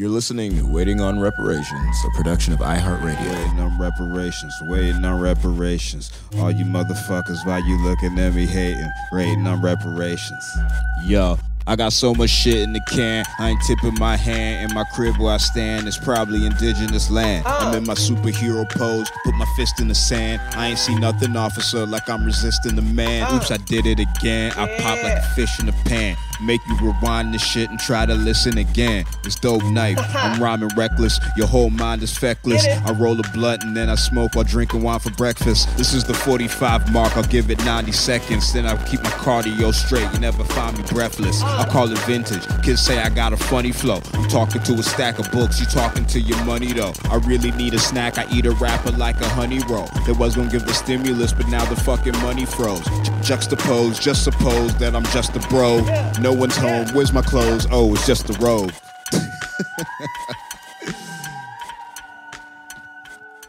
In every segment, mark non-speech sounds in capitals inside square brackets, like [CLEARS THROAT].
You're listening to Waiting on Reparations, a production of iHeartRadio. Waiting on reparations, waiting on reparations. All you motherfuckers, why you looking at me hating? Waiting on reparations. Yo, I got so much shit in the can, I ain't tipping my hand. In my crib where I stand, it's probably indigenous land. Oh. I'm in my superhero pose, put my fist in the sand. I ain't see nothing, officer, like I'm resisting the man. Oh. Oops, I did it again. I pop like a fish in a pan. Make you rewind this shit and try to listen again. It's Dope Knife. I'm [LAUGHS] rhyming reckless. Your whole mind is feckless. I roll a blunt and then I smoke while drinking wine for breakfast. This is the 45 mark. I'll give it 90 seconds. Then I'll keep my cardio straight. You never find me breathless. I uh. call it vintage. Kids say I got a funny flow. I'm talking to a stack of books. You talking to your money though. I really need a snack. I eat a rapper like a honey roll. They was gonna give the stimulus, but now the fucking money froze. Ju- Juxtapose, just suppose that I'm just a bro. No one's home. Where's my clothes? Oh, it's just the robe. [LAUGHS]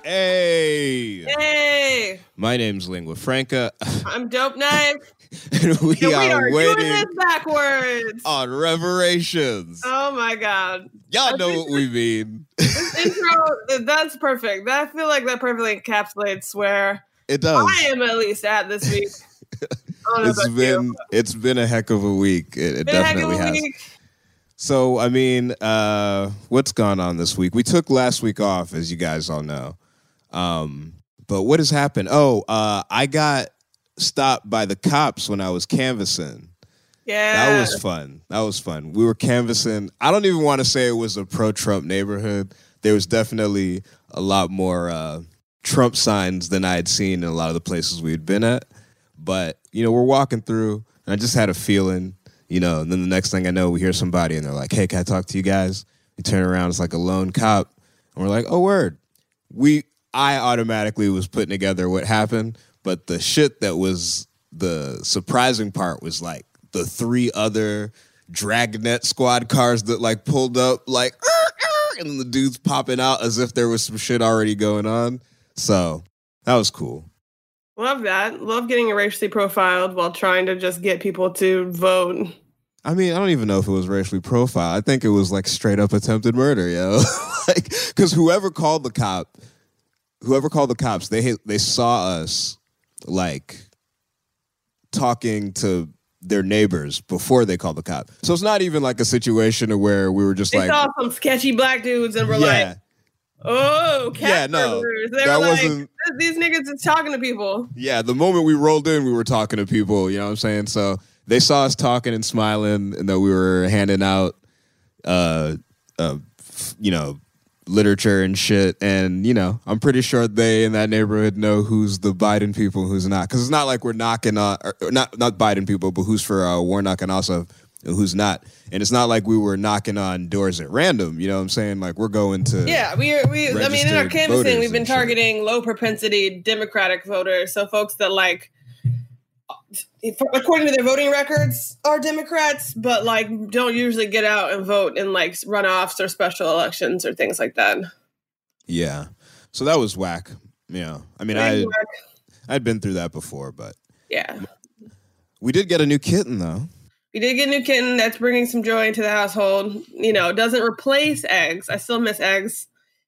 hey, Hey, my name's Lingua Franca, [LAUGHS] I'm Dope Knife. and we, And we are, are doing this backwards. on Reparations. Oh my god. Y'all I know what we mean. This [LAUGHS] intro, that's perfect. I feel like that perfectly encapsulates where It does. I am at least at this week. I don't know It's been you. it's been a heck of a week. It, it Been a heck of definitely has. week. So I mean, uh, what's gone on this week? We took last week off, as you guys all know. Um, but what has happened? Oh, uh, I got stopped by the cops when I was canvassing. Yeah. That was fun. That was fun. We were canvassing. I don't even want to say it was a pro-Trump neighborhood. There was definitely a lot more uh, Trump signs than I had seen in a lot of the places we had been at. But you know, we're walking through, and I just had a feeling. You know, and then the next thing I know, we hear somebody, and they're like, "Hey, can I talk to you guys?" We turn around, it's like a lone cop, and we're like, "Oh, word." We, I automatically was putting together what happened, but the shit that was the surprising part was like the three other dragnet squad cars that like pulled up like [LAUGHS] and then the dudes popping out as if there was some shit already going on. So that was cool. Love that. Love getting racially profiled while trying to just get people to vote. I mean, I don't even know if it was racially profiled. I think it was like straight up attempted murder, yo. [LAUGHS] like, because whoever called the cop, whoever called the cops, they they saw us like talking to their neighbors before they called the cop. So it's not even like a situation where we were just They like, saw some sketchy black dudes and were yeah, like, "Oh, cat Yeah, no. They that were like, wasn't- "These niggas is talking to people." yeah. The moment we rolled in, we were talking to people. You know what I'm saying? So they saw us talking and smiling, and that we were handing out, uh, uh, you know, literature and shit. And you know, I'm pretty sure they in that neighborhood know who's the Biden people, who's not. Because it's not like we're knocking on, or not not Biden people, but who's for uh, Warnock and also who's not. And it's not like we were knocking on doors at random. You know what I'm saying? Like we're going to Yeah, we are. We, I mean, in our canvassing, we've been and shit. targeting low propensity Democratic voters. So folks that like, according to their voting records, are Democrats, but like don't usually get out and vote in like runoffs or special elections or things like that. Yeah. So that was whack. Yeah. I mean, I I'd been through that before, but yeah. we did get a new kitten though. We did get a new kitten that's bringing some joy into the household. You know, doesn't replace eggs. I still miss eggs.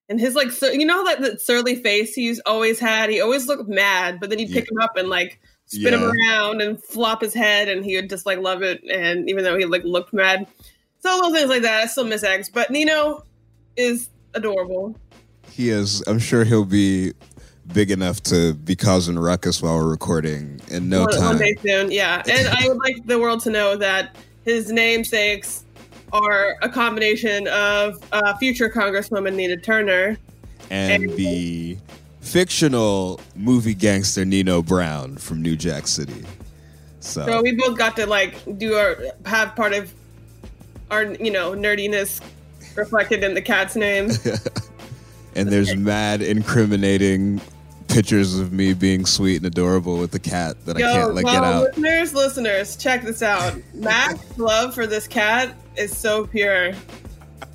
And his like, sur- you know, that, that surly face he's always had. He always looked mad, but then he'd pick him up and like spin him around and flop his head, and he would just like love it. And even though he like looked mad, so little things like that. I still miss eggs, but Nino is adorable. He is. I'm sure he'll be big enough to be causing ruckus while we're recording in no one, time. one day soon. Yeah, and I would like the world to know that his namesakes are a combination of uh, future Congresswoman Nina Turner. and the fictional movie gangster Nino Brown from New Jack City. So, So we both got to like do our have part of our you know nerdiness reflected in the cat's name. [LAUGHS] and there's mad incriminating pictures of me being sweet and adorable with the cat that I can't let well, get out. listeners, listeners, check this out. Mac's love for this cat is so pure.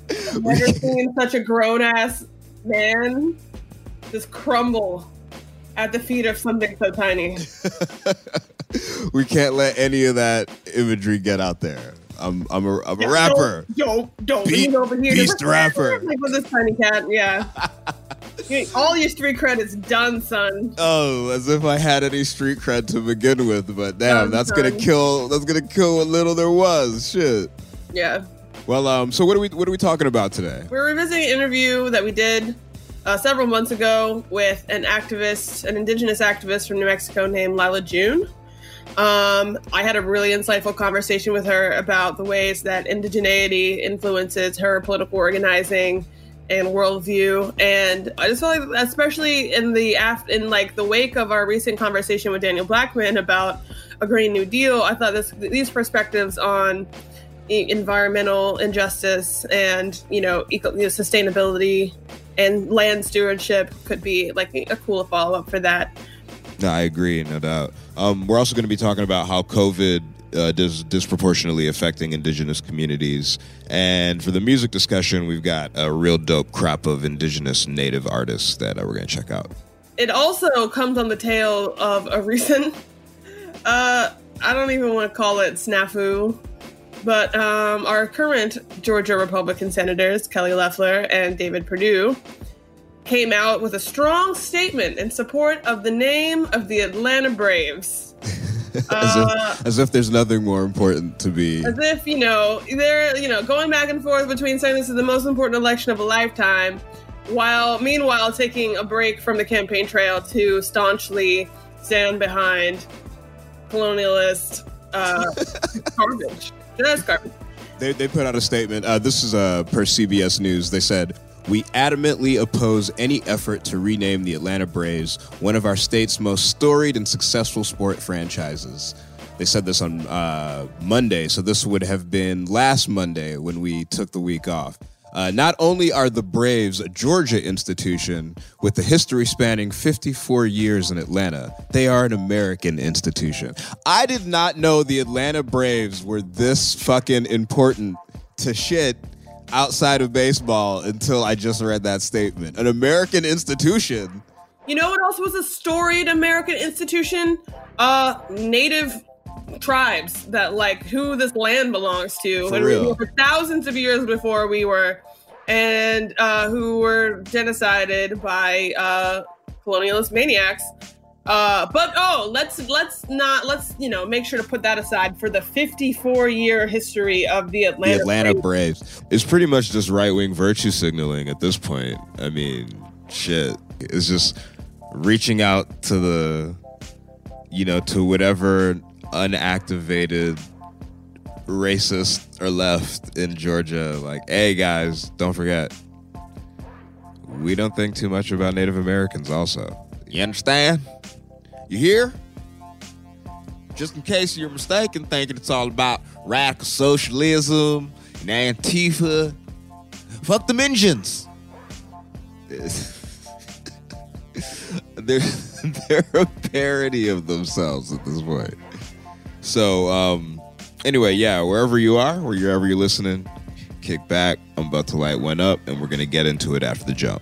I've never [LAUGHS] seen such a grown ass man just crumble at the feet of something so tiny. [LAUGHS] we can't let any of that imagery get out there. I'm I'm a I'm a rapper. Don't, don't, Beat- over here. beast rapper. Like with this tiny cat, yeah. [LAUGHS] All your street credits done, son. Oh, as if I had any street cred to begin with, but damn, Done, that's gonna kill that's gonna kill what little there was. Shit. Yeah. Well, um, so what are we what are we talking about today? We're revisiting an interview that we did uh, several months ago with an activist, an indigenous activist from New Mexico named Lyla June. Um, I had a really insightful conversation with her about the ways that indigeneity influences her political organizing and worldview. And I just felt like, especially in the af- in like the wake of our recent conversation with Daniel Blackman about a Green New Deal, I thought this these perspectives on environmental injustice and you know, eco- you know sustainability and land stewardship could be like a cool follow up for that. No, I agree, no doubt. Um, we're also going to be talking about how COVID uh, is disproportionately affecting indigenous communities. And for the music discussion, we've got a real dope crop of indigenous native artists that uh, we're going to check out. It also comes on the tail of a recent, [LAUGHS] uh, I don't even want to call it snafu, but um, our current Georgia Republican senators, Kelly Loeffler and David Perdue, came out with a strong statement in support of the name of the Atlanta Braves. [LAUGHS] as, Uh, if, as if there's nothing more important to be. as if you know they're you know going back and forth between saying this is the most important election of a lifetime while meanwhile taking a break from the campaign trail to staunchly stand behind colonialist uh, [LAUGHS] garbage just garbage They, they put out a statement. Uh, this is uh, per CBS News. They said, We adamantly oppose any effort to rename the Atlanta Braves one of our state's most storied and successful sport franchises. They said this on uh, Monday, so this would have been last Monday when we took the week off. Uh, not only are the Braves a Georgia institution with a history spanning 54 years in Atlanta, they are an American institution. I did not know the Atlanta Braves were this fucking important to shit outside of baseball until I just read that statement. An American institution. you know what else was a storied american institution uh native tribes that like who this land belongs to For and we- real. for thousands of years before we were and uh who were genocided by uh colonialist maniacs uh but oh let's let's not let's you know make sure to put that aside for the 54 year history of the atlanta, the Atlanta Braves. Braves. It's pretty much just right wing virtue signaling at this point. I mean, shit. It's just reaching out to the, you know, to whatever unactivated racist or left in Georgia. Like, hey guys, don't forget, we don't think too much about Native Americans, also. You understand? You hear? Just in case you're mistaken thinking it's all about radical socialism and Antifa. Fuck them engines. [LAUGHS] they're [LAUGHS] they're a parody of themselves at this point. So um anyway, yeah, wherever you are, wherever you're listening, kick back. I'm about to light one up and we're gonna get into it after the jump.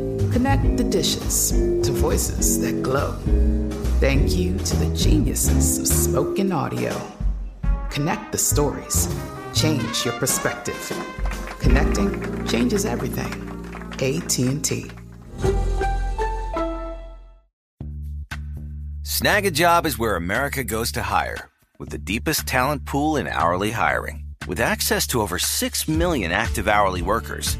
Connect the dishes to voices that glow. Thank you to the geniuses of spoken audio. Connect the stories. Change your perspective. Connecting changes everything. AT&T. Snag a job is where America goes to hire, with the deepest talent pool in hourly hiring. With access to over 6 million active hourly workers,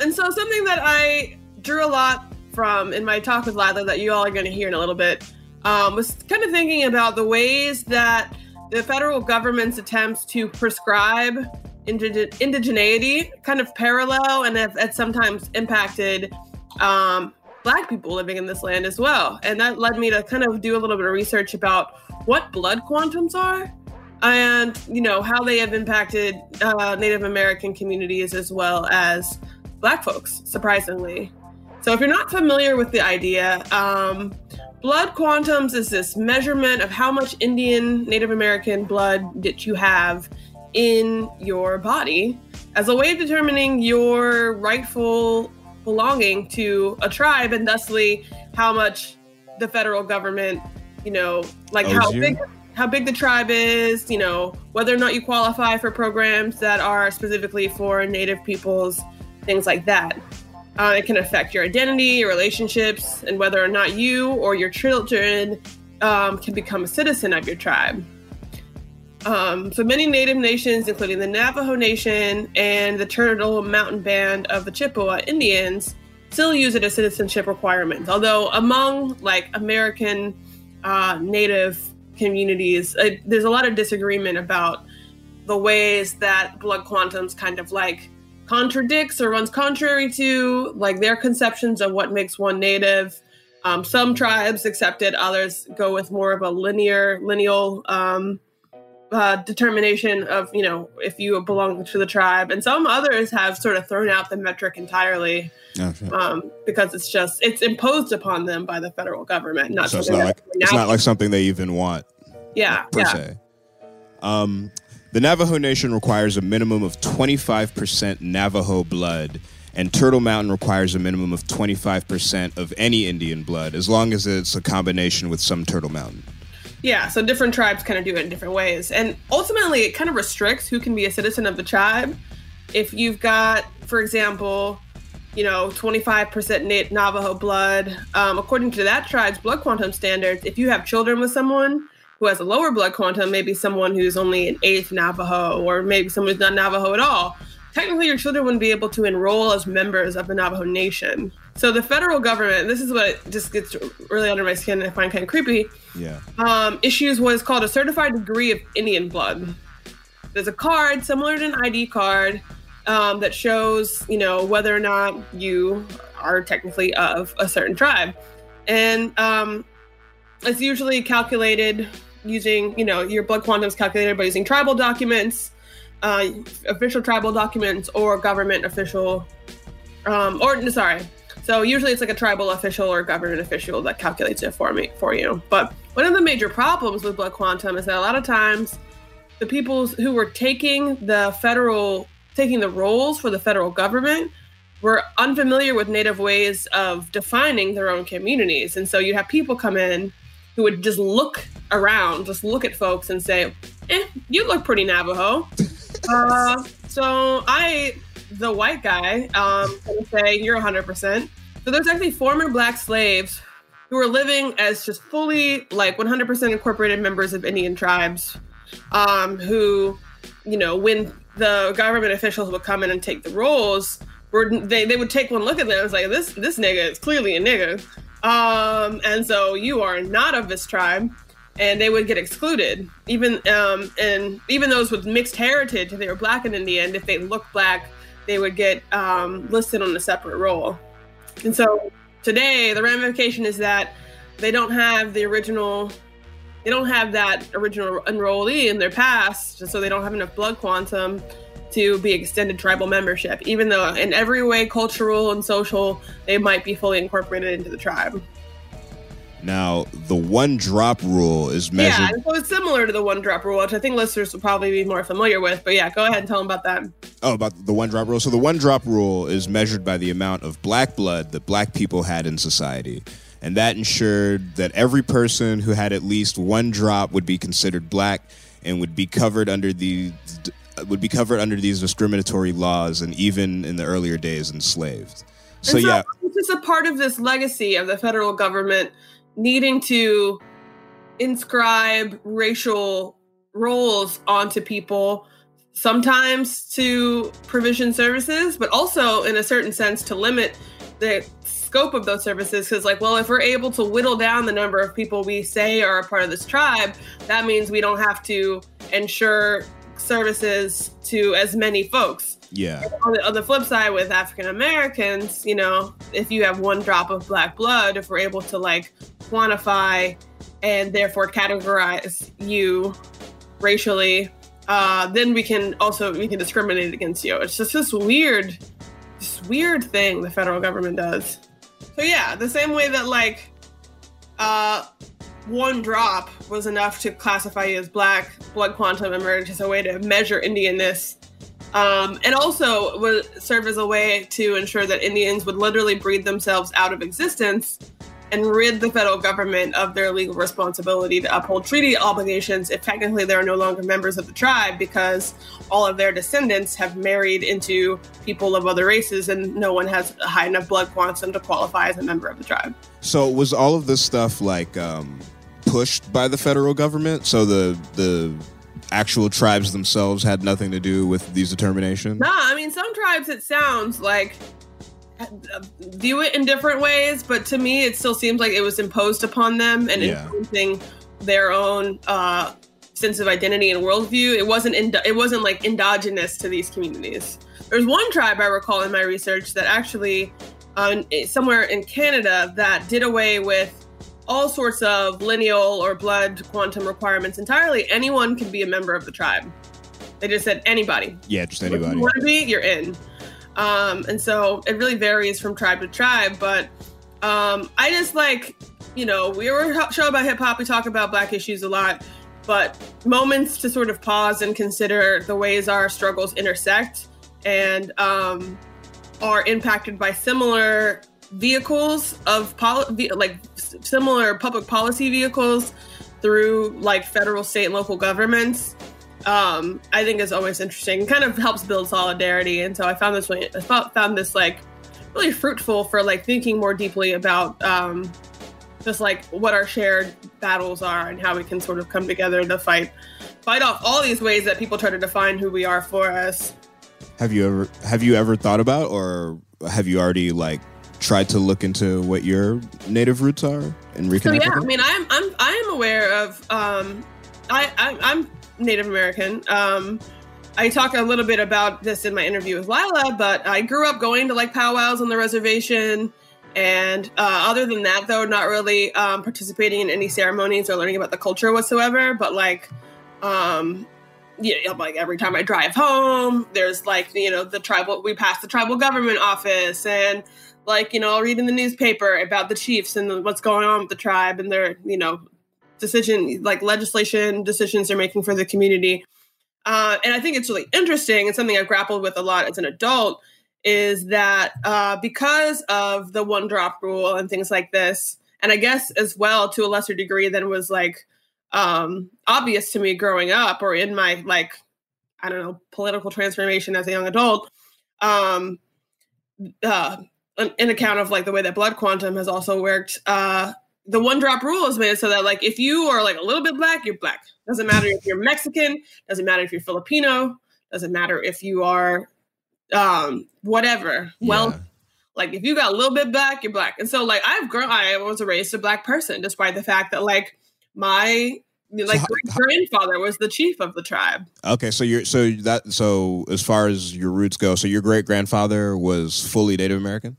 And so something that I drew a lot from in my talk with Lyla that you all are going to hear in a little bit um, was kind of thinking about the ways that the federal government's attempts to prescribe indig- indigeneity kind of parallel and have, have sometimes impacted um, black people living in this land as well. And that led me to kind of do a little bit of research about what blood quantums are and you know how they have impacted uh, Native American communities as well as black folks, surprisingly. So, if you're not familiar with the idea, um, blood quantums is this measurement of how much Indian Native American blood that you have in your body as a way of determining your rightful belonging to a tribe and thusly how much the federal government, you know, like Owes how you? big how big the tribe is, you know, whether or not you qualify for programs that are specifically for native peoples, things like that. Uh, it can affect your identity, your relationships, and whether or not you or your children um, can become a citizen of your tribe. Um, so many native nations, including the Navajo Nation and the Turtle Mountain Band of the Chippewa Indians, still use it as citizenship requirements. Although among like American uh, native communities, uh, there's a lot of disagreement about the ways that blood quantums kind of like contradicts or runs contrary to like their conceptions of what makes one native. Um, some tribes accept it, others go with more of a linear, lineal um, uh, determination of you know if you belong to the tribe, and some others have sort of thrown out the metric entirely Okay. um, because it's just it's imposed upon them by the federal government. Not so it's not like it's not like something they even want yeah, per yeah. se. Um, the Navajo Nation requires a minimum of 25% Navajo blood, and Turtle Mountain requires a minimum of 25% of any Indian blood, as long as it's a combination with some Turtle Mountain. Yeah, so different tribes kind of do it in different ways. And ultimately, it kind of restricts who can be a citizen of the tribe. If you've got, for example, you know, 25% Navajo blood, um, according to that tribe's blood quantum standards, if you have children with someone who has a lower blood quantum, maybe someone who's only an eighth Navajo, or maybe someone who's not Navajo at all, technically your children wouldn't be able to enroll as members of the Navajo Nation. So the federal government, this is what just gets really under my skin and I find kind of creepy. Yeah. Um, issues what is called a certified degree of Indian blood. There's a card similar to an ID card um, that shows, you know, whether or not you are technically of a certain tribe, and um, it's usually calculated using, you know, your blood quantum is calculated by using tribal documents uh, official tribal documents or government official, um, or sorry. So usually it's like a tribal official or government official that calculates it for me for you. But one of the major problems with blood quantum is that a lot of times the people who were taking the federal taking the rolls for the federal government were unfamiliar with native ways of defining their own communities. And so you have people come in who would just look around, just look at folks and say, eh, you look pretty Navajo. [LAUGHS] Uh, so I, the white guy, um, say you're 100%. So there's actually former black slaves who are living as just fully like 100% incorporated members of Indian tribes, um, who, you know, when the government officials would come in and take the rolls, were they, they would take one look at them and was like, this this nigga is clearly a nigga. Um, and so you are not of this tribe and they would get excluded. Even um, and even those with mixed heritage, if they were black and Indian, if they looked black, they would get um, listed on a separate roll. And so today, the ramification is that they don't have the original, they don't have that original enrollee in their past, so they don't have enough blood quantum to be extended tribal membership, even though in every way, cultural and social, they might be fully incorporated into the tribe. Now, the one drop rule is measured. Yeah, so it's similar to the one drop rule, which I think listeners will probably be more familiar with. But yeah, go ahead and tell them about that. Oh, about the one drop rule. So the one drop rule is measured by the amount of black blood that black people had in society. And that ensured that every person who had at least one drop would be considered black and would be covered under the would be covered under these discriminatory laws and even in the earlier days enslaved. So, so yeah, this is a part of this legacy of the federal government needing to inscribe racial roles onto people sometimes to provision services but also in a certain sense to limit the scope of those services because like well if we're able to whittle down the number of people we say are a part of this tribe that means we don't have to ensure services to as many folks yeah. On the, on the, flip side, with African Americans, you know, if you have one drop of black blood, if we're able to like quantify and therefore categorize you racially, uh, then we can also we can discriminate against you. It's just this weird, this weird thing the federal government does. So yeah, the same way that like uh, one drop was enough to classify you as black, blood quantum emerged as a way to measure Indianness um, and also would serve as a way to ensure that Indians would literally breed themselves out of existence and rid the federal government of their legal responsibility to uphold treaty obligations if technically they are no longer members of the tribe because all of their descendants have married into people of other races and no one has a high enough blood quantum to qualify as a member of the tribe. So was all of this stuff like um, pushed by the federal government? So the the actual tribes themselves had nothing to do with these determinations? Nah, I mean, some tribes it sounds like view it in different ways, but to me, it still seems like it was imposed upon them and yeah. influencing their own uh, sense of identity and worldview. It wasn't in, it wasn't like endogenous to these communities. There's one tribe I recall in my research that actually, uh, somewhere in Canada, that did away with all sorts of lineal or blood quantum requirements entirely. Anyone can be a member of the tribe. They just said anybody. Yeah, just anybody. If you want to be, you're in. Um, and so it really varies from tribe to tribe. But um, I just like, you know, we were a show about hip hop. We talk about black issues a lot, but moments to sort of pause and consider the ways our struggles intersect and um, are impacted by similar vehicles of poli- like similar public policy vehicles through like federal, state, and local governments, um, I think is always interesting. kind of helps build solidarity. And so I found this really, I found this like really fruitful for like thinking more deeply about um, just like what our shared battles are and how we can sort of come together to fight fight off all these ways that people try to define who we are for us. Have you ever have you ever thought about or have you already like tried to look into what your native roots are and reconnect? So yeah, I mean, I'm I'm I am aware of um, I, I am Native American. Um, I talk a little bit about this in my interview with Lyla, but I grew up going to like powwows on the reservation. And uh, other than that, though, not really um, participating in any ceremonies or learning about the culture whatsoever. But like, um, know, like every time I drive home, there's like you know the tribal. We pass the tribal government office, and like you know, I'll read in the newspaper about the chiefs and what's going on with the tribe and their you know decision, like legislation decisions they're making for the community. Uh, and I think it's really interesting and something I've grappled with a lot as an adult is that uh, because of the one drop rule and things like this, and I guess as well to a lesser degree than was like um, obvious to me growing up or in my like I don't know political transformation as a young adult. Um, uh, in account of like the way that blood quantum has also worked, uh, the one drop rule is made so that like if you are like a little bit black, you're black. Doesn't matter if you're Mexican. Doesn't matter if you're Filipino. Doesn't matter if you are um, whatever. Yeah. Well, like if you got a little bit black, you're black. And so like I've grown. I was raised a black person, despite the fact that like my like so how, grandfather was the chief of the tribe. Okay, so you're so that so as far as your roots go, so your great grandfather was fully Native American.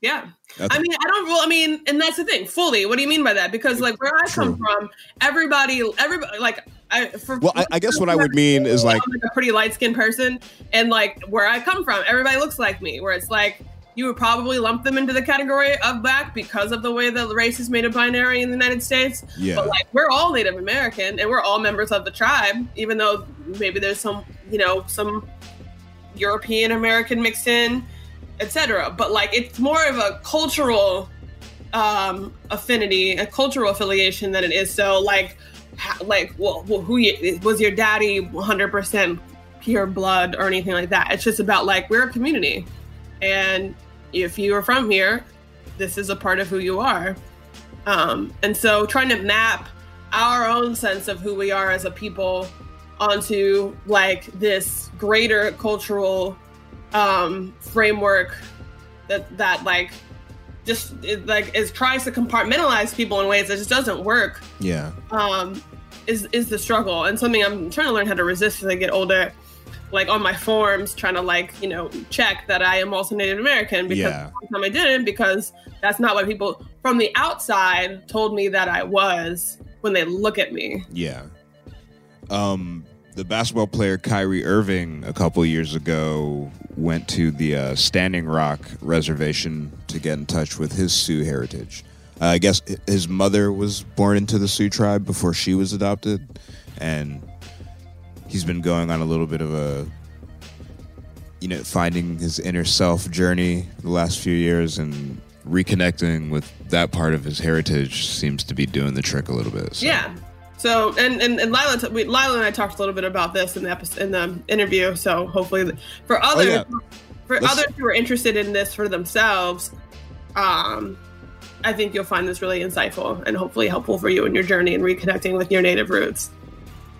Yeah. Okay. I mean, I don't. Well, I mean, and that's the thing. Fully. What do you mean by that? Because like where I come from, everybody, everybody, like I. For, well, I, I guess what I would mean is like, like a pretty light skinned person, and like where I come from, everybody looks like me. Where it's like you would probably lump them into the category of black because of the way the race is made a binary in the United States. Yeah. But like we're all Native American and we're all members of the tribe, even though maybe there's some, you know, some European American mixed in etc. But like it's more of a cultural um, affinity, a cultural affiliation than it is so like like well, well who you, was your daddy 100% pure blood or anything like that. It's just about like we're a community, and if you are from here, this is a part of who you are. Um, and so trying to map our own sense of who we are as a people onto like this greater cultural um, framework that that like just it, like is tries to compartmentalize people in ways that just doesn't work. Yeah. Um, is is the struggle and something I'm trying to learn how to resist as I get older. Like on my forms, trying to like you know check that I am also Native American because yeah. time I didn't because that's not what people from the outside told me that I was when they look at me. Yeah. Um, the basketball player Kyrie Irving a couple years ago went to the uh, Standing Rock Reservation to get in touch with his Sioux heritage. Uh, I guess his mother was born into the Sioux tribe before she was adopted, and he's been going on a little bit of a, you know, finding his inner self journey the last few years, and reconnecting with that part of his heritage seems to be doing the trick a little bit. So. Yeah, so and and, and Lyla, we, Lyla and I talked a little bit about this in the episode, in the interview. So hopefully, for others, oh, yeah. for Let's... others who are interested in this for themselves, um, I think you'll find this really insightful and hopefully helpful for you in your journey and reconnecting with your native roots.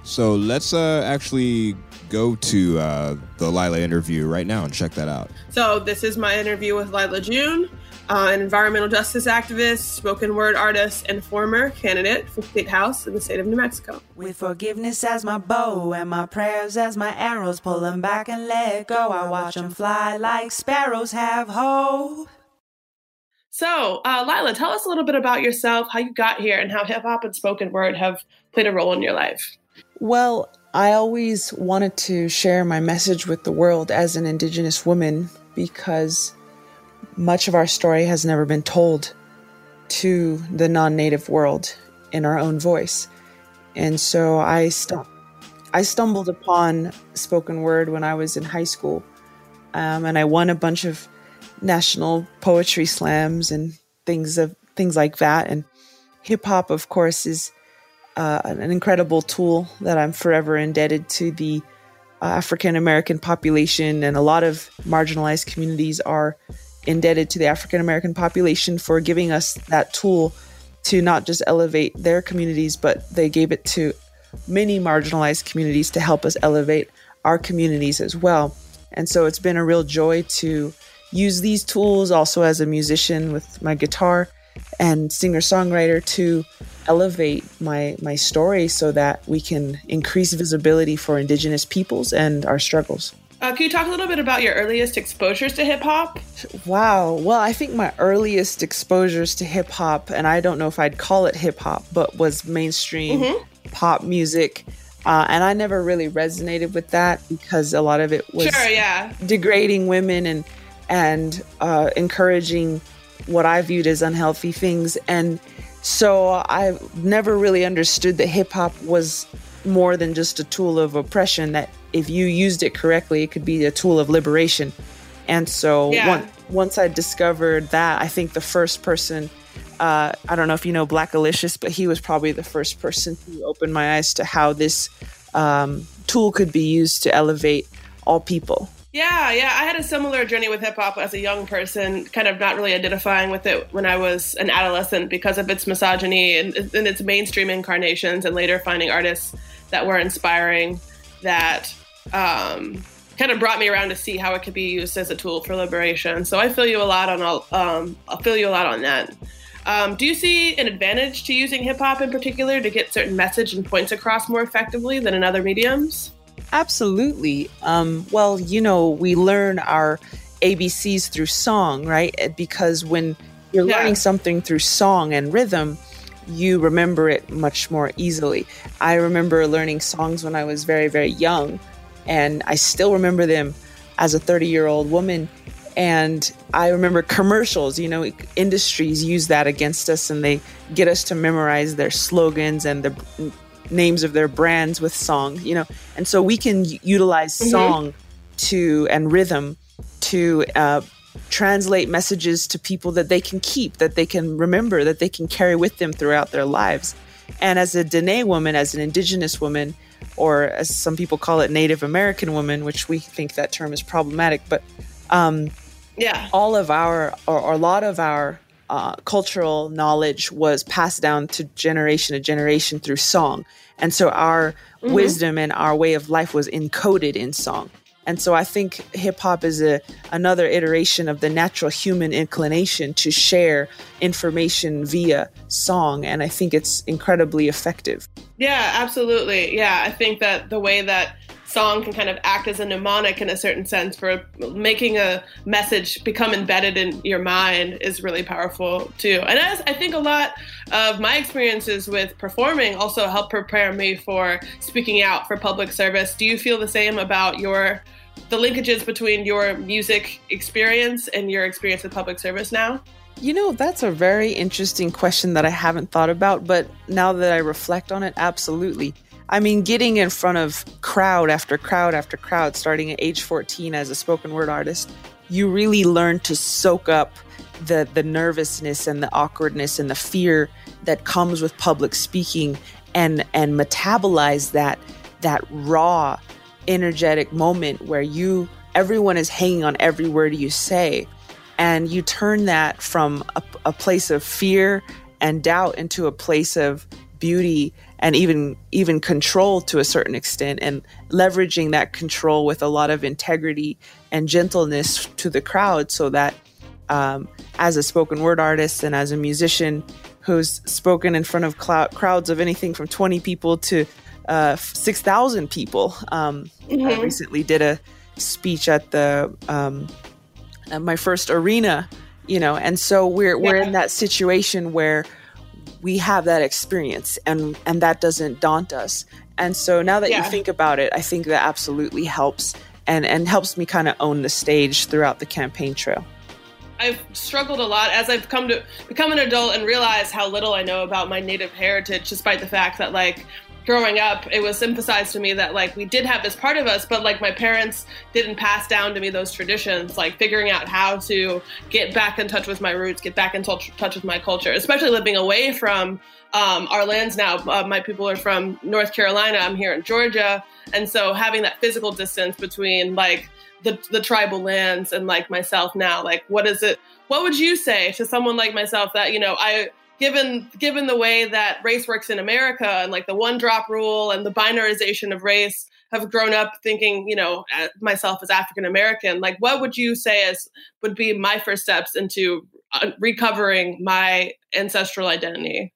So let's uh, actually go to uh, the Lyla interview right now and check that out. So this is my interview with Lyla June uh, an environmental justice activist, spoken word artist, and former candidate for state house in the state of New Mexico. With forgiveness as my bow and my prayers as my arrows, pull them back and let go. I watch them fly like sparrows have hope. So, uh, Lyla, tell us a little bit about yourself, how you got here, and how hip hop and spoken word have played a role in your life. Well, I always wanted to share my message with the world as an Indigenous woman because much of our story has never been told to the non native world in our own voice. And so I, st- I stumbled upon spoken word when I was in high school. Um, and I won a bunch of national poetry slams and things of things like that. And hip hop, of course, is uh, an incredible tool that I'm forever indebted to the uh, African American population, and a lot of marginalized communities are indebted to the African American population for giving us that tool to not just elevate their communities, but they gave it to many marginalized communities to help us elevate our communities as well. And so it's been a real joy to use these tools also as a musician with my guitar and singer songwriter to elevate my my story so that we can increase visibility for indigenous peoples and our struggles. Uh, can you talk a little bit about your earliest exposures to hip hop? Wow. Well, I think my earliest exposures to hip hop, and I don't know if I'd call it hip hop, but was mainstream mm-hmm. pop music. Uh, and I never really resonated with that because a lot of it was sure, yeah. degrading women and and uh, encouraging what I viewed as unhealthy things. And so I never really understood that hip hop was more than just a tool of oppression, that if you used it correctly, it could be a tool of liberation. And so yeah. one, once I discovered that, I think the first person, uh, I don't know if you know Blackalicious, but he was probably the first person who opened my eyes to how this um, tool could be used to elevate all people. Yeah, yeah. I had a similar journey with hip hop as a young person, kind of not really identifying with it when I was an adolescent because of its misogyny and, and its mainstream incarnations, and later finding artists that were inspiring that um, kind of brought me around to see how it could be used as a tool for liberation. So I feel you a lot on all. Um, I'll feel you a lot on that. Um, do you see an advantage to using hip hop in particular to get certain message and points across more effectively than in other mediums? Absolutely. Um, well, you know, we learn our ABCs through song, right? Because when you're yeah. learning something through song and rhythm, you remember it much more easily. I remember learning songs when I was very, very young, and I still remember them as a 30 year old woman. And I remember commercials, you know, industries use that against us and they get us to memorize their slogans and the names of their brands with song, you know, and so we can utilize mm-hmm. song to and rhythm to uh, translate messages to people that they can keep, that they can remember, that they can carry with them throughout their lives. And as a Dene woman, as an Indigenous woman, or as some people call it, Native American woman, which we think that term is problematic, but um, yeah, all of our or, or a lot of our uh, cultural knowledge was passed down to generation to generation through song. And so our mm-hmm. wisdom and our way of life was encoded in song. And so I think hip hop is a another iteration of the natural human inclination to share information via song and I think it's incredibly effective. Yeah, absolutely. Yeah, I think that the way that song can kind of act as a mnemonic in a certain sense for making a message become embedded in your mind is really powerful too. And as I think a lot of my experiences with performing also help prepare me for speaking out for public service. Do you feel the same about your the linkages between your music experience and your experience with public service now? You know, that's a very interesting question that I haven't thought about, but now that I reflect on it, absolutely. I mean, getting in front of crowd after crowd after crowd, starting at age 14 as a spoken word artist, you really learn to soak up the the nervousness and the awkwardness and the fear that comes with public speaking and and metabolize that that raw energetic moment where you everyone is hanging on every word you say. And you turn that from a, a place of fear and doubt into a place of beauty and even even control to a certain extent and leveraging that control with a lot of integrity and gentleness to the crowd so that um, as a spoken word artist and as a musician who's spoken in front of crowds of anything from 20 people to uh, 6,000 people. Um, mm-hmm. I recently did a speech at the um, at my first arena, you know, and so we're we're in that situation where we have that experience and and that doesn't daunt us and so now that yeah. you think about it i think that absolutely helps and and helps me kind of own the stage throughout the campaign trail I've struggled a lot as I've come to become an adult and realize how little I know about my native heritage, despite the fact that like growing up, it was emphasized to me that like we did have this part of us, but like my parents didn't pass down to me those traditions, like figuring out how to get back in touch with my roots, get back in touch, touch with my culture, especially living away from um, our lands now. Uh, my people are from North Carolina. I'm here in Georgia, and so having that physical distance between like the the tribal lands and like myself now, like what is it? What would you say to someone like myself that you know I given given the way that race works in America and like the one drop rule and the binarization of race have grown up thinking, you know, myself as African American, like what would you say as would be my first steps into uh, recovering my ancestral identity?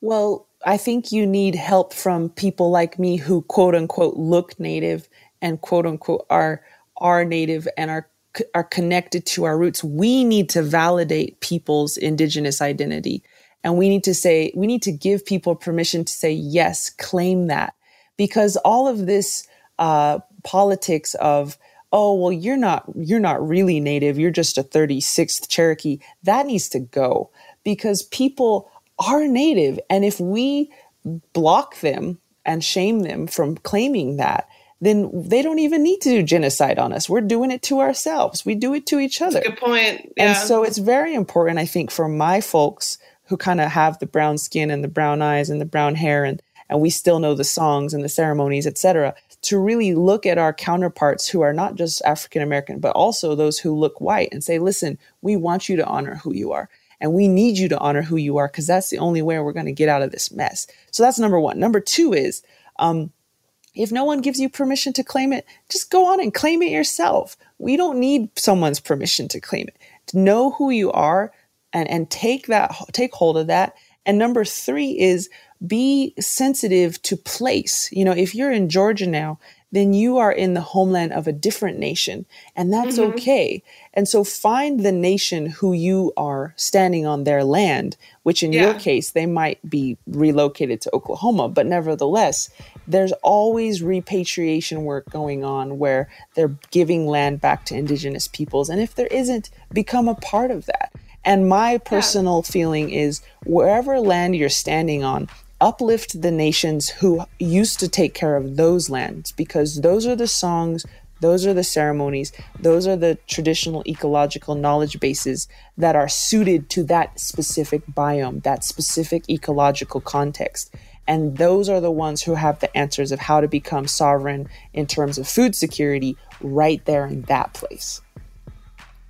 Well, I think you need help from people like me who quote unquote look native and quote unquote are are native and are are connected to our roots, we need to validate people's indigenous identity. And we need to say, we need to give people permission to say, yes, claim that. Because all of this uh, politics of, oh, well, you're not, you're not really native, you're just a 36th Cherokee, that needs to go because people are native. And if we block them and shame them from claiming that, then they don't even need to do genocide on us. We're doing it to ourselves. We do it to each other. good point. Yeah. And so it's very important, I think, for my folks who kind of have the brown skin and the brown eyes and the brown hair and and we still know the songs and the ceremonies, etc., to really look at our counterparts who are not just African American, but also those who look white and say, listen, we want you to honor who you are. And we need you to honor who you are because that's the only way we're going to get out of this mess. So that's number one. Number two is um, if no one gives you permission to claim it, just go on and claim it yourself. We don't need someone's permission to claim it. Know who you are and, and take that, take hold of that. And number three is be sensitive to place. You know, if you're in Georgia now then you are in the homeland of a different nation, and that's mm-hmm. okay. And so find the nation who you are standing on their land, which in yeah. your case, they might be relocated to Oklahoma, but nevertheless, there's always repatriation work going on where they're giving land back to indigenous peoples. And if there isn't, become a part of that. And my personal yeah. feeling is wherever land you're standing on, uplift the nations who used to take care of those lands because those are the songs, those are the ceremonies, those are the traditional ecological knowledge bases that are suited to that specific biome, that specific ecological context. And those are the ones who have the answers of how to become sovereign in terms of food security right there in that place.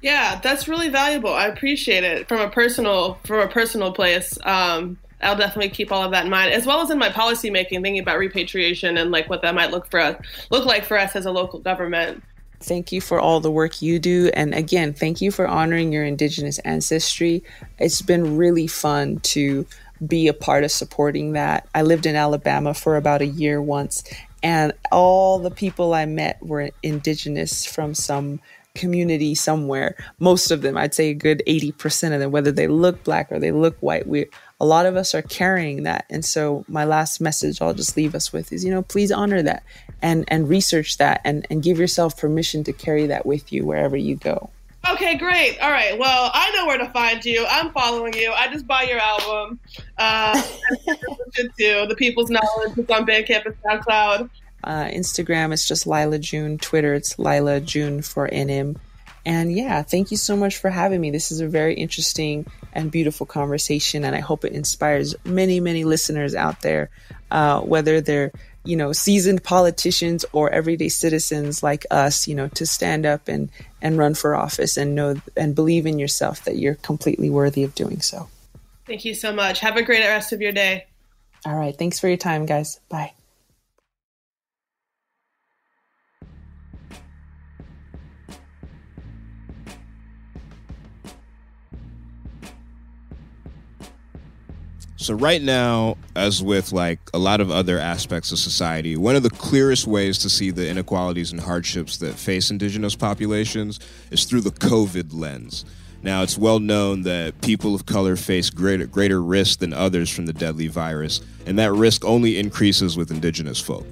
Yeah, that's really valuable. I appreciate it from a personal from a personal place. Um, I'll definitely keep all of that in mind, as well as in my policy making, thinking about repatriation and like what that might look for us, look like for us as a local government. Thank you for all the work you do. And again, thank you for honoring your Indigenous ancestry. It's been really fun to be a part of supporting that. I lived in Alabama for about a year once, and all the people I met were Indigenous from some community somewhere. Most of them, I'd say a good 80% of them, whether they look black or they look white, we a lot of us are carrying that. And so my last message I'll just leave us with is, you know, please honor that and and research that and, and give yourself permission to carry that with you wherever you go. Okay, great. All right. Well, I know where to find you. I'm following you. I just buy your album. Uh, [LAUGHS] too. The People's Knowledge is on Bandcamp and SoundCloud. Uh, Instagram it's just Lyla June. Twitter it's Lyla June for NM. And yeah, thank you so much for having me. This is a very interesting and beautiful conversation, and I hope it inspires many, many listeners out there, uh, whether they're you know seasoned politicians or everyday citizens like us, you know, to stand up and and run for office and know and believe in yourself that you're completely worthy of doing so. Thank you so much. Have a great rest of your day. All right. Thanks for your time, guys. Bye. So right now, as with like a lot of other aspects of society, one of the clearest ways to see the inequalities and hardships that face indigenous populations is through the COVID lens. Now, it's well known that people of color face greater, greater risk than others from the deadly virus, and that risk only increases with indigenous folk.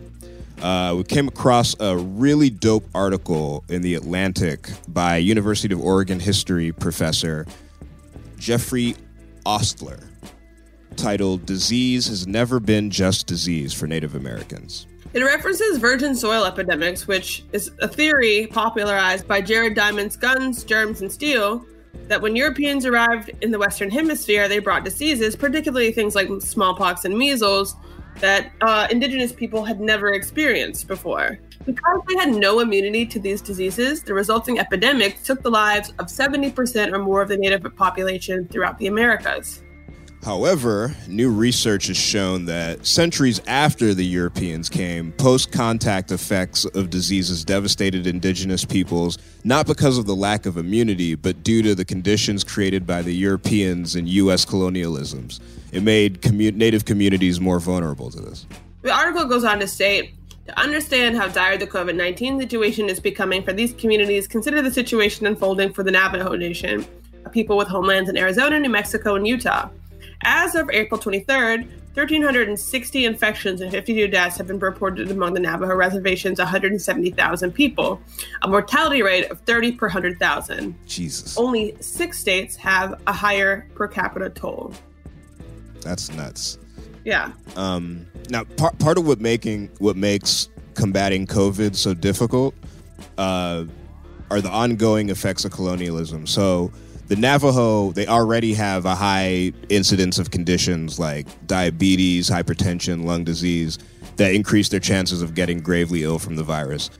Uh, we came across a really dope article in the Atlantic by University of Oregon history professor Jeffrey Ostler titled Disease Has Never Been Just Disease for Native Americans. It references virgin soil epidemics, which is a theory popularized by Jared Diamond's Guns, Germs, and Steel that when Europeans arrived in the Western Hemisphere, they brought diseases, particularly things like smallpox and measles, that uh, indigenous people had never experienced before. Because they had no immunity to these diseases, the resulting epidemics took the lives of 70% or more of the native population throughout the Americas. However, new research has shown that centuries after the Europeans came, post contact effects of diseases devastated indigenous peoples, not because of the lack of immunity, but due to the conditions created by the Europeans and U.S. colonialisms. It made native communities more vulnerable to this. The article goes on to state to understand how dire the COVID 19 situation is becoming for these communities, consider the situation unfolding for the Navajo Nation, a people with homelands in Arizona, New Mexico, and Utah. As of April 23rd, 1,360 infections and 52 deaths have been reported among the Navajo reservation's 170,000 people, a mortality rate of 30 per 100,000. Jesus. Only six states have a higher per capita toll. That's nuts. Yeah. Um, now, part part of what making what makes combating COVID so difficult uh, are the ongoing effects of colonialism. So the Navajo, they already have a high incidence of conditions like diabetes, hypertension, lung disease that increase their chances of getting gravely ill from the virus.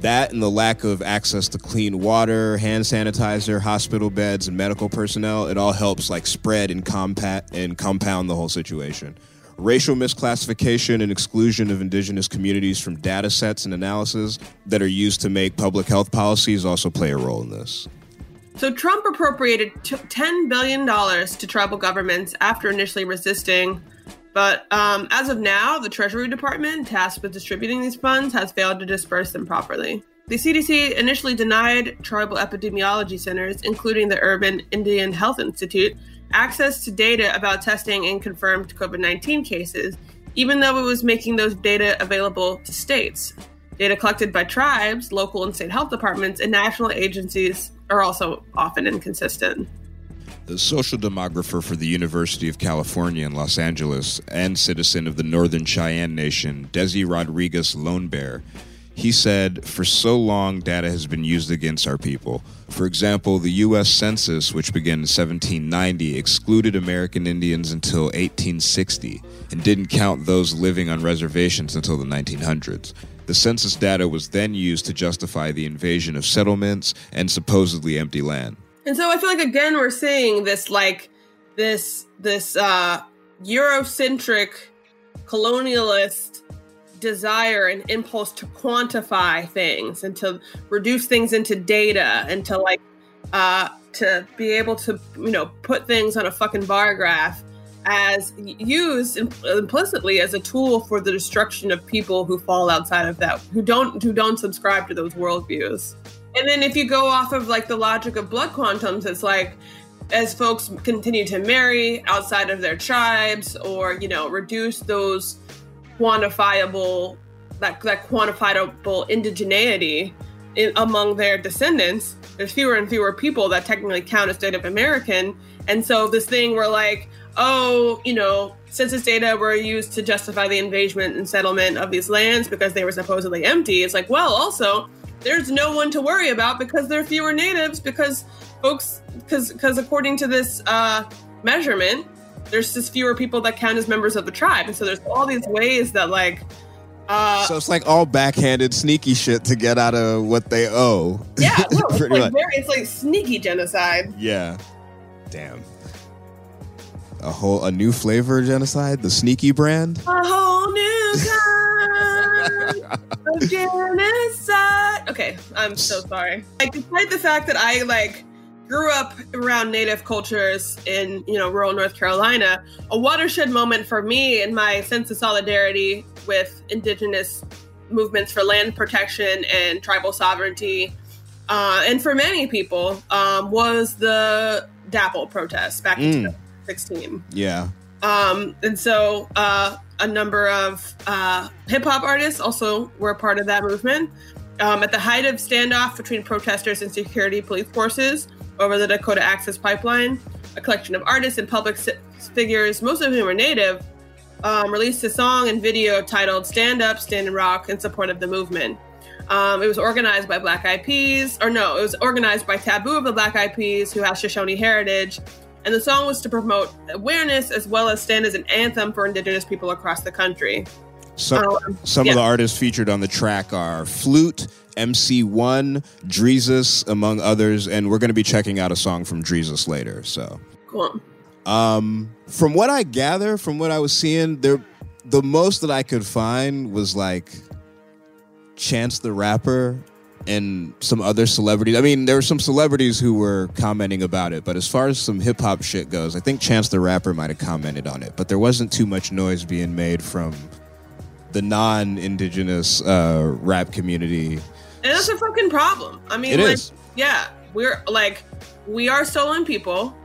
That and the lack of access to clean water, hand sanitizer, hospital beds, and medical personnel, it all helps like spread and compat and compound the whole situation. Racial misclassification and exclusion of indigenous communities from data sets and analysis that are used to make public health policies also play a role in this. So Trump appropriated $10 billion to tribal governments after initially resisting. But um, as of now, the Treasury Department, tasked with distributing these funds, has failed to disperse them properly. The CDC initially denied tribal epidemiology centers, including the Urban Indian Health Institute, access to data about testing and confirmed COVID 19 cases, even though it was making those data available to states. Data collected by tribes, local and state health departments, and national agencies are also often inconsistent. The social demographer for the University of California in Los Angeles and citizen of the Northern Cheyenne Nation, Desi Rodriguez Lone Bear, he said, For so long, data has been used against our people. For example, the U.S. Census, which began in 1790, excluded American Indians until 1860 and didn't count those living on reservations until the 1900s. The census data was then used to justify the invasion of settlements and supposedly empty land. And so I feel like again we're seeing this like this this uh Eurocentric colonialist desire and impulse to quantify things and to reduce things into data and to like uh to be able to you know put things on a fucking bar graph as used implicitly as a tool for the destruction of people who fall outside of that who don't who don't subscribe to those worldviews. And then if you go off of like the logic of blood quantums it's like as folks continue to marry outside of their tribes or you know reduce those quantifiable that that quantifiable indigeneity in, among their descendants there's fewer and fewer people that technically count as native american. And so this thing where like oh, you know, census data were used to justify the invasion and settlement of these lands because they were supposedly empty. It's like, well, also, there's no one to worry about because there are fewer natives because folks, because because according to this uh, measurement, there's just fewer people that count as members of the tribe, and so there's all these ways that like. Uh, so it's like all backhanded, sneaky shit to get out of what they owe. Yeah, [LAUGHS] no, it's, like very, it's like sneaky genocide. Yeah, damn a whole a new flavor genocide, the sneaky brand. A whole new kind of genocide. Okay, I'm so sorry. Like, despite the fact that I like grew up around native cultures in you know rural North Carolina, a watershed moment for me and my sense of solidarity with indigenous movements for land protection and tribal sovereignty, uh, and for many people, um, was the DAPL protest back in mm. 16. Yeah. Um, and so uh, a number of uh, hip hop artists also were a part of that movement. Um, at the height of standoff between protesters and security police forces over the Dakota Access Pipeline, a collection of artists and public figures, most of whom are native, um, released a song and video titled Stand Up, Stand and Rock in support of the movement. Um, it was organized by Black Eyed Peas, or no, it was organized by Taboo of the Black Eyed Peas, who has Shoshone heritage. And the song was to promote awareness as well as stand as an anthem for Indigenous people across the country. Some, Um, some yeah. of the artists featured on the track are Flute, MC1, Drezus, among others, and we're going to be checking out a song from Drezus later. So, Cool. um, from what I gather, from what I was seeing, there, the most that I could find was like Chance the Rapper and some other celebrities. I mean, there were some celebrities who were commenting about it, but as far as some hip hop shit goes, I think Chance the Rapper might have commented on it, but there wasn't too much noise being made from the non-indigenous uh, rap community. And that's a fucking problem. I mean, It like, is. yeah, we're like, we are stolen people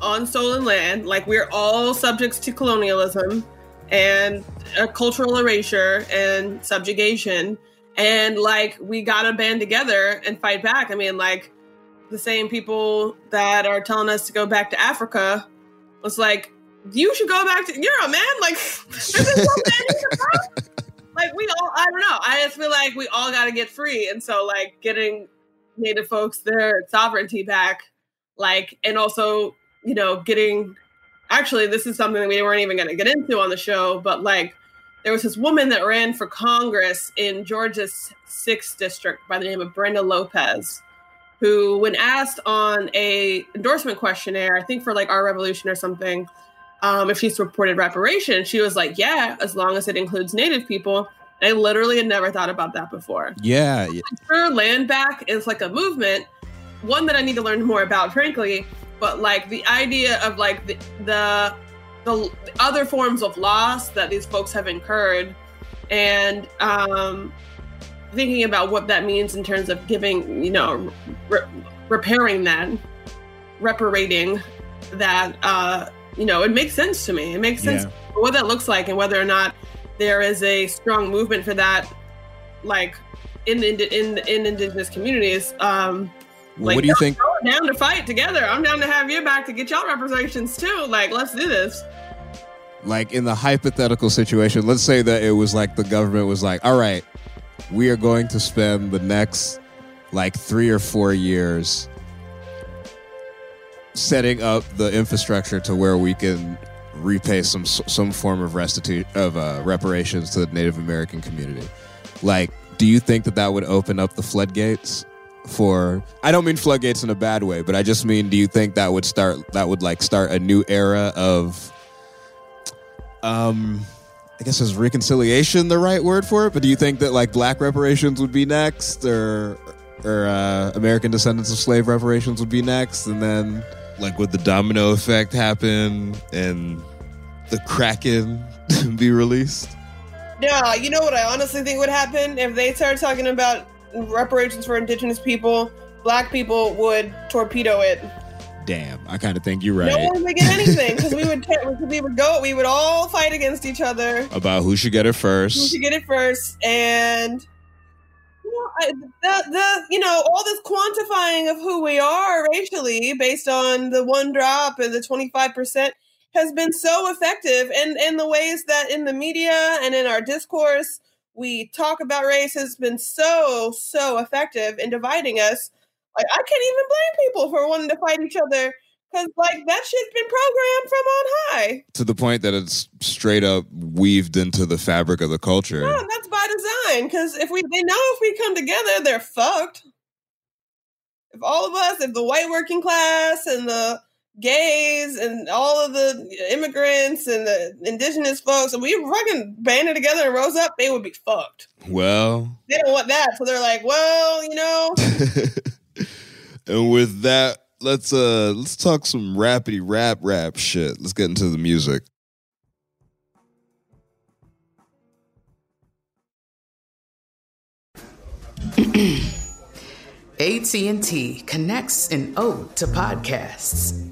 on stolen land. Like, we're all subjects to colonialism and uh, cultural erasure and subjugation. And like, we gotta band together and fight back. I mean, like, the same people that are telling us to go back to Africa was like, you should go back to Europe, man. Like, this is so bad. like we all i don't know i just feel like we all got to get free and so like getting native folks their sovereignty back like and also you know getting actually this is something that we weren't even going to get into on the show but like there was this woman that ran for congress in georgia's sixth district by the name of brenda lopez who when asked on a endorsement questionnaire i think for like our revolution or something um, if she supported reparations, she was like, "Yeah, as long as it includes Native people." And I literally had never thought about that before. Yeah, yeah. Sure, land back is like a movement, one that I need to learn more about, frankly. But like the idea of like the the, the other forms of loss that these folks have incurred, and um, thinking about what that means in terms of giving, you know, re- repairing that, reparating that. Uh, you know, it makes sense to me. It makes sense Yeah. what that looks like and whether or not there is a strong movement for that, like in in in, in indigenous communities. Um, like, what do you think? I'm down to fight together. I'm down to have you back to get y'all reparations too. Like, let's do this. Like in the hypothetical situation, let's say that it was like the government was like, "All right, we are going to spend the next like three or four years setting up the infrastructure to where we can repay some some form of restitution of uh, reparations to the Native American community." Like, do you think that that would open up the floodgates for? I don't mean floodgates in a bad way, but I just mean, do you think that would start that would like start a new era of um I guess is reconciliation the right word for it? But do you think that like black reparations would be next or or uh, American descendants of slave reparations would be next and then like would the domino effect happen and the kraken [LAUGHS] be released Yeah, you know what I honestly think would happen if they start talking about reparations for indigenous people. Black people would torpedo it. damn, I kind of think you're right. No one would get anything because we [LAUGHS] would we would go we would all fight against each other. about who should get it first. who should get it first and you know, I, the, the you know all this quantifying of who we are racially based on the one drop and the 25% has been so effective and in the ways that in the media and in our discourse we talk about race has been so so effective in dividing us like i can't even blame people for wanting to fight each other because like that shit's been programmed from on high to the point that it's straight up weaved into the fabric of the culture. That's by design. Because if we, they know if we come together, they're fucked. If all of us, if the white working class and the gays and all of the immigrants and the indigenous folks, if we fucking banded together and rose up, they would be fucked. well They don't want that, so they're like, well, you know, [LAUGHS] and with that let's uh let's talk some rapidy rap rap shit let's get into the music [CLEARS THROAT] AT&T connects an ode to podcasts.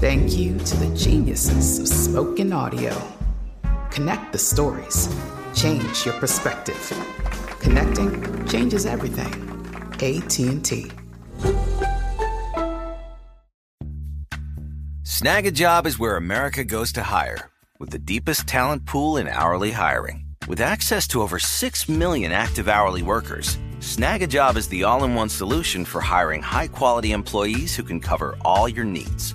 Thank you to the geniuses of spoken audio. Connect the stories. Change your perspective. Connecting changes everything. AT&T. Snagajob is where America goes to hire, with the deepest talent pool in hourly hiring. With access to over 6 million active hourly workers, Snagajob is the all in one solution for hiring high quality employees who can cover all your needs.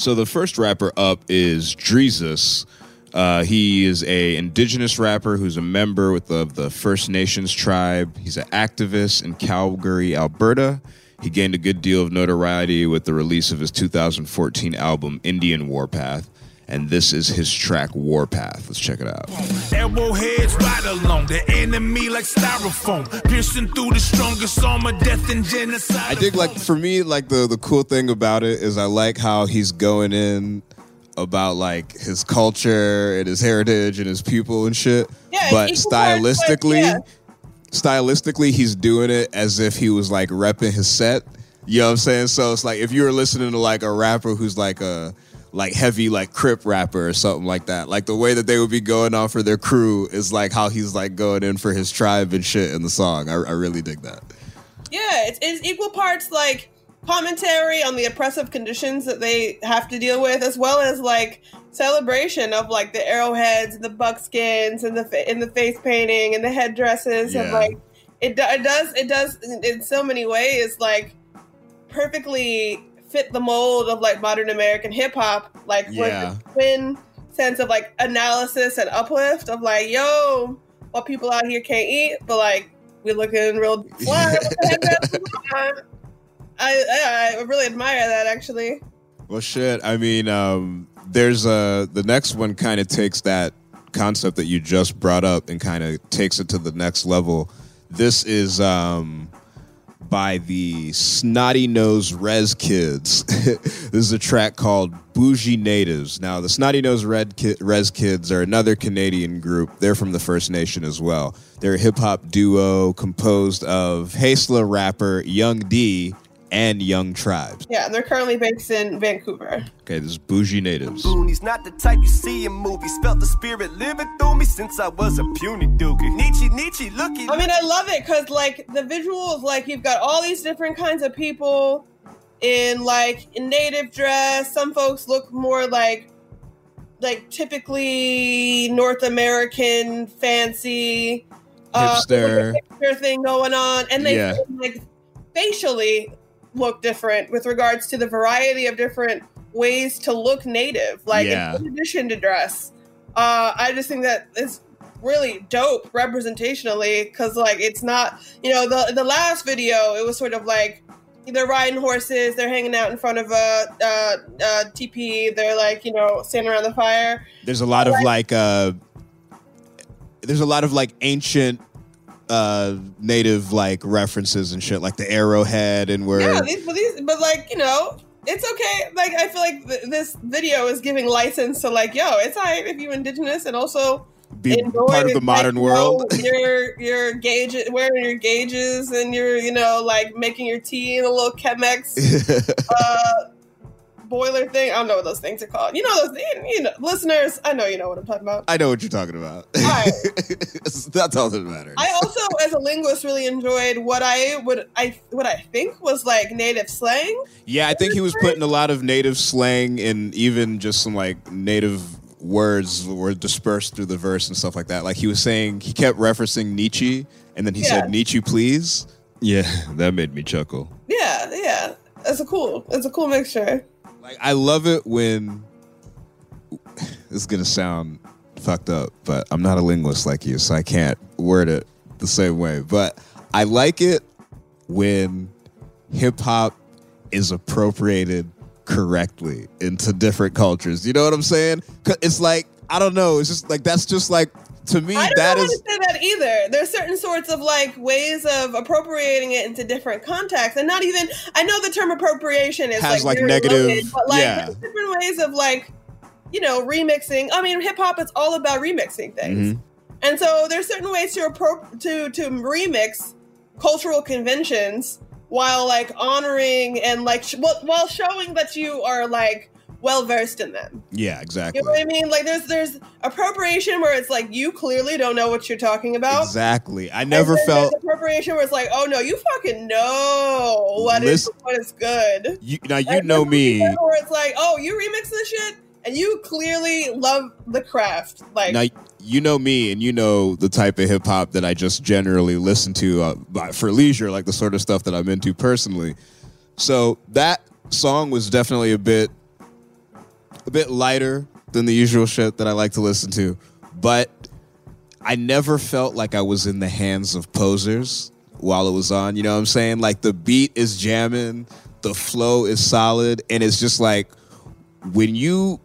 So the first rapper up is Drezus. Uh, he is a indigenous rapper who's a member with the, the First Nations tribe. He's an activist in Calgary, Alberta. He gained a good deal of notoriety with the release of his 2014 album Indian Warpath. And this is his track Warpath. Let's check it out. Arrowheads right along the enemy like styrofoam, piercing through the strongest armor, death and genocide. I dig like for me like the the cool thing about it is I like how he's going in about like his culture and his heritage and his people and shit. Yeah, but equal parts, like, stylistically, yeah. stylistically he's doing it as if he was like repping his set. You know what I'm saying? So it's like if you were listening to like a rapper who's like a like heavy like crip rapper or something like that. Like the way that they would be going on for their crew is like how he's like going in for his tribe and shit in the song. I, I really dig that. Yeah, it's, it's equal parts like commentary on the oppressive conditions that they have to deal with, as well as like celebration of like the arrowheads and the buckskins and the fa- and the face painting and the headdresses and Yeah. like it, it does it does in, in so many ways like perfectly fit the mold of like modern American hip hop, like Yeah. twin sense of like analysis and uplift of like, yo, what people out here can't eat, but like we looking real fly. What the heck that's going on? I, I I really admire that actually. Well, shit. I mean, um, there's a the next one kind of takes that concept that you just brought up and kind of takes it to the next level. This is um, by the Snotty Nose Rez Kids. [LAUGHS] this is a track called Boujee Natives. Now, the Snotty Nose Ki- Rez Kids are another Canadian group. They're from the First Nation as well. They're a hip hop duo composed of Haisla rapper Young D and Yung Trybez. Yeah, they're currently based in Vancouver. Okay, this is Boujee Natives. Boonies, not the type you see in movies. Felt the spirit living through me since I was a puny dookie. Nietzsche, Nietzsche, looky. I mean, I love it because like the visuals, like you've got all these different kinds of people in like in native dress. Some folks look more like like typically North American fancy uh, Hipster. hipster thing going on, and they Yeah. like facially look different with regards to the variety of different ways to look native, like Yeah. in addition to dress. Uh, I just think that it's really dope representationally because like it's not you know the the last video it was sort of like they're riding horses they're hanging out in front of a uh, uh, TP they're like you know standing around the fire There's a lot of like uh there's a lot of like ancient uh, native like references and shit, like the arrowhead, and where Yeah, these, but these, but like you know, it's okay. Like I feel like th- this video is giving license to like, yo, it's alright if you're indigenous and also be part of the like, modern know, world. your your gauge, wearing your gauges, and you're you know like making your tea in a little Chemex [LAUGHS] uh, boiler thing. I don't know what those things are called. You know those, you know, listeners. I know you know what I'm talking about. I know what you're talking about. Alright. [LAUGHS] That's all that matters. I also, [LAUGHS] as a linguist, really enjoyed what I would I what I think was like native slang. Yeah, I think he was putting a lot of native slang and even just some like native words were dispersed through the verse and stuff like that. Like he was saying, he kept referencing Nietzsche, and then he Yeah. said Nietzsche, please. Yeah, [LAUGHS] that made me chuckle. Yeah, yeah. It's a cool. It's a cool mixture. Like I love it when this is gonna sound fucked up, but I'm not a linguist like you, so I can't word it the same way. But I like it when hip hop is appropriated correctly into different cultures. You know what I'm saying? It's like I don't know. It's just like that's just like to me that is. I don't that is how to say that either. There's certain sorts of like ways of appropriating it into different contexts, and not even. I know the term appropriation is Has, like, very negative- loaded, but like yeah. there's different ways of like, you know, remixing. I mean, hip hop is all about remixing things. Mhm. And so there's certain ways to appro- to to remix cultural conventions while like honoring and like sh- while showing that you are like well versed in them. yeah, exactly. You know what I mean? Like there's there's appropriation where it's like you clearly don't know what you're talking about. Exactly. I never felt appropriation where it's like, oh no, you fucking know what is Listen- what is good. you now you know me. Where it's like, oh, you remix this shit, and you clearly love the craft. Like, Now you know me, and you know the type of hip hop that I just generally listen to uh, for leisure, like the sort of stuff that I'm into personally. So that song was definitely a bit, a bit lighter than the usual shit that I like to listen to, but I never felt like I was in the hands of posers while it was on. You know what I'm saying? Like the beat is jamming, the flow is solid, and it's just like when you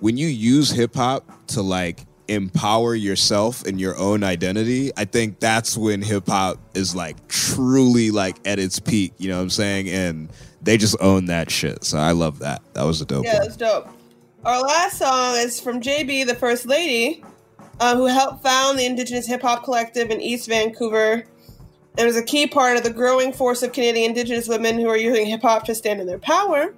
when you use hip hop to like empower yourself and your own identity, I think that's when hip hop is like truly like at its peak. You know what I'm saying? And they just own that shit. So I love that. That was a dope yeah, one. it's dope. Our last song is from JB, the First Lady, uh, who helped found the Indigenous Hip Hop Collective in East Vancouver. And was a key part of the growing force of Canadian Indigenous women who are using hip hop to stand in their power.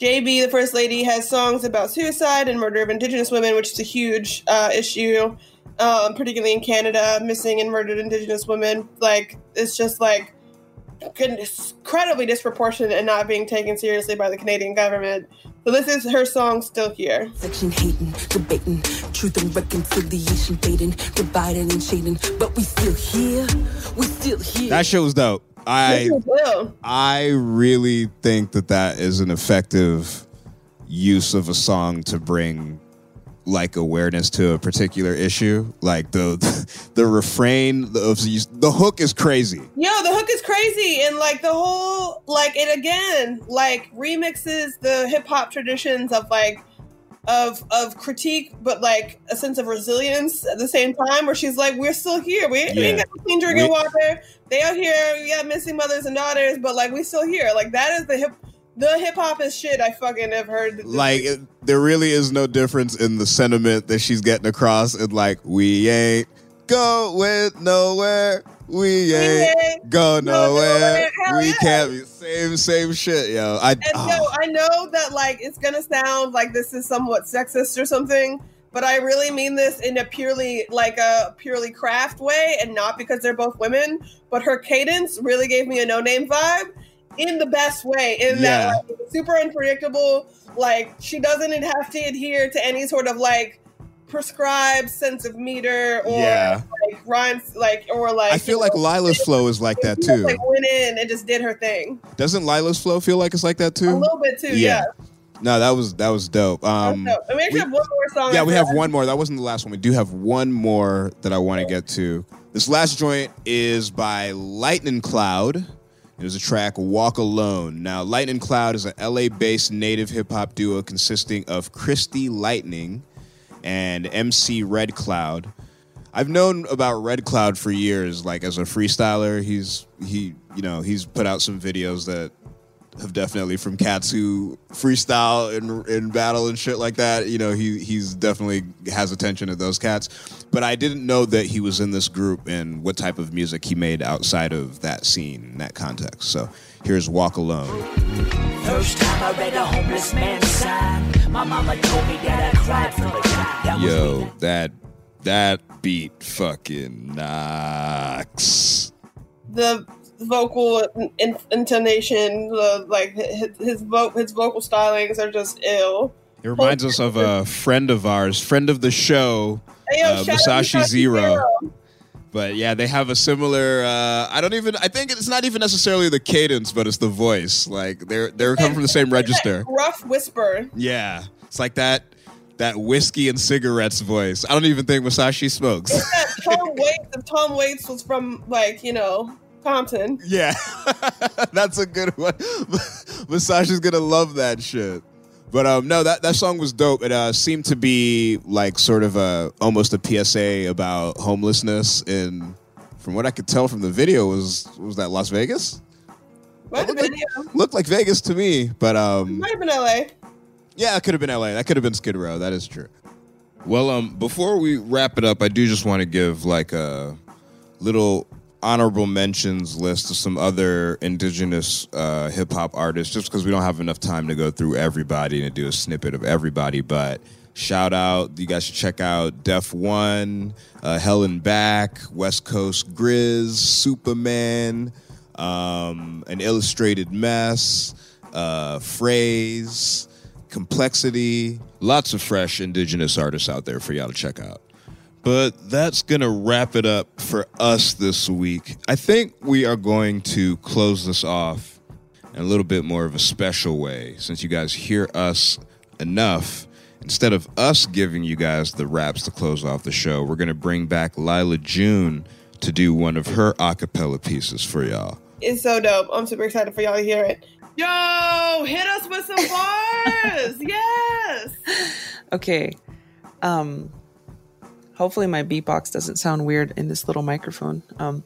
JB, the First Lady, has songs about suicide and murder of Indigenous women, which is a huge uh, issue, um, particularly in Canada. Missing and murdered Indigenous women, like it's just like incredibly disproportionate and not being taken seriously by the Canadian government. So this is her song "Still Here." Section hating, debating, truth and reconciliation fading, dividing and shading, but we still here. We still here. That shit was dope. I This is Will. I really think that that is an effective use of a song to bring like awareness to a particular issue. Like the [LAUGHS] the refrain of the, the hook is crazy. Yo, the hook is crazy, and like the whole like it again like remixes the hip hop traditions of like of of critique, but like a sense of resilience at the same time. Where she's like, "We're still here. We, we ain't got no clean drinking We- water. They out here. We got missing mothers and daughters, but like we still here. Like that is the hip the hip hop is shit I fucking have heard. Like it, there really is no difference in the sentiment that she's getting across. And like we ain't going nowhere. We ain't ain't go nowhere. nowhere. We yeah. can't be same same shit, yo. I And oh. Ah. so I know that like it's gonna sound like this is somewhat sexist or something, but I really mean this in a purely like a purely craft way and not because they're both women. But her cadence really gave me a no name vibe in the best way. In Yeah. that like, super unpredictable, like she doesn't have to adhere to any sort of like prescribed sense of meter or Yeah. like rhymes like or like I feel like Lyla's flow is like that she just, too. like went in and just did her thing. Doesn't Lyla's flow feel like it's like that too? A little bit too, yeah. No, that was that was dope. Um, and we we- have one more song. yeah, we have that. one more. That wasn't the last one. We do have one more that I want to get to. This last joint is by Lightning Cloud. Is a track "Walk Alone." Now, Lightning Cloud is an LA-based native hip hop duo consisting of Christy Lightning and MC Red Cloud. I've known about Red Cloud for years, like as a freestyler. He's he, you know, he's put out some videos that have definitely from cats who freestyle in in battle and shit like that. You know, he he's definitely has attention to those cats. But I didn't know that he was in this group and what type of music he made outside of that scene, in that context. So here's Walk Alone. First time I read a homeless man's sign, my mama told me that I cried from a child. That Yo, that that beat fucking knocks. The vocal in- intonation, the like his his, vo- his vocal stylings are just ill. It reminds us of a friend of ours, friend of the show, Hey, yo, uh, shout out Musashi Musashi Zero. Zero. But yeah, they have a similar. Uh, I don't even. I think it's not even necessarily the cadence, but it's the voice. Like they're they're coming from the same register. Rough whisper. Yeah, it's like that that whiskey and cigarettes voice. I don't even think Masashi smokes. Tom [LAUGHS] Waits. If Tom Waits was from like you know Compton. Yeah, [LAUGHS] that's a good one. [LAUGHS] Masashi's gonna love that shit. But um, no, that, that song was dope. It uh, seemed to be like sort of a almost a PSA about homelessness, and from what I could tell from the video, was was that Las Vegas? What the video? Looked like Vegas to me, but um, Might have been L.A. yeah, it could have been LA. That could have been Skid Row. That is true. Well, um, before we wrap it up, I do just want to give like a little honorable mentions list of some other indigenous uh, hip hop artists, just because we don't have enough time to go through everybody and do a snippet of everybody. But shout out, you guys should check out Def One, uh, Hell and Back, West Coast Grizz, Supaman, um, An Illustrated Mess, uh, Phrase, Complexity. Lots of fresh indigenous artists out there for y'all to check out. But that's going to wrap it up for us this week. I think we are going to close this off in a little bit more of a special way since you guys hear us enough. Instead of us giving you guys the raps to close off the show, we're going to bring back Lyla June to do one of her a cappella pieces for y'all. It's so dope. I'm super excited for y'all to hear it. Yo, hit us with some bars. [LAUGHS] yes. Okay. Um hopefully my beatbox doesn't sound weird in this little microphone. Um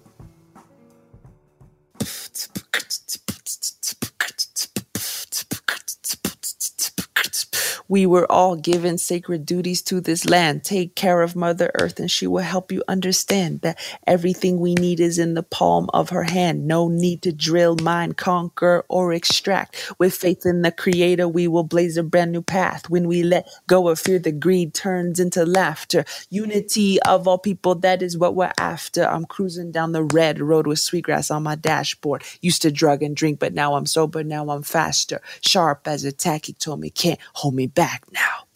We were all given sacred duties to this land. Take care of Mother Earth, and she will help you understand that everything we need is in the palm of her hand. No need to drill, mine, conquer, or extract. With faith in the Creator, we will blaze a brand new path. When we let go of fear, the greed turns into laughter. Unity of all people, that is what we're after. I'm cruising down the red road with sweetgrass on my dashboard. Used to drug and drink, but now I'm sober, now I'm faster. Sharp as a tack, he told me, can't hold me back now.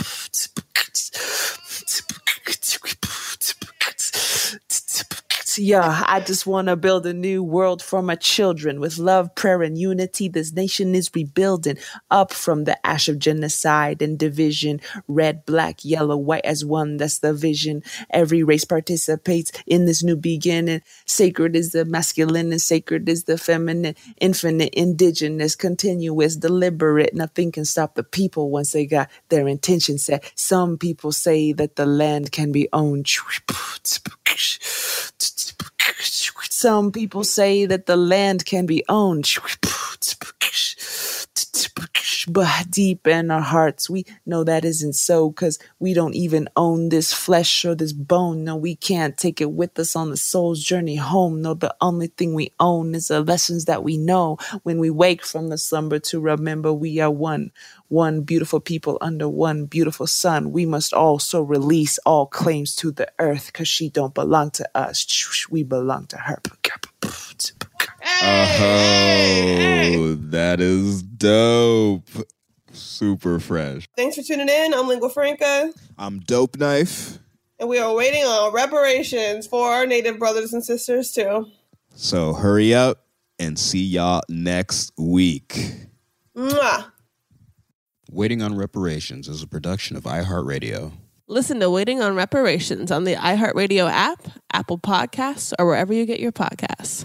Yeah, I just want to build a new world for my children with love, prayer, and unity. This nation is rebuilding up from the ash of genocide and division. Red, black, yellow, white as one. That's the vision. Every race participates in this new beginning. Sacred is the masculine and sacred is the feminine. Infinite, indigenous, continuous, deliberate. Nothing can stop the people once they got their intention set. Some people say that the land can be owned. [LAUGHS] Some people say that the land can be owned. But deep in our hearts, we know that isn't so because we don't even own this flesh or this bone. No, we can't take it with us on the soul's journey home. No, the only thing we own is the lessons that we know when we wake from the slumber to remember we are one. One beautiful people under one beautiful sun. We must also release all claims to the earth because she don't belong to us. We belong to her. Oh, that is dope. Super fresh. Thanks for tuning in. I'm Lingua Franca, I'm Dope Knife. and we are waiting on reparations for our Native brothers and sisters too. So hurry up and see y'all next week. Mwah. Waiting on Reparations is a production of iHeartRadio. Listen to Waiting on Reparations on the iHeartRadio app, Apple Podcasts, or wherever you get your podcasts.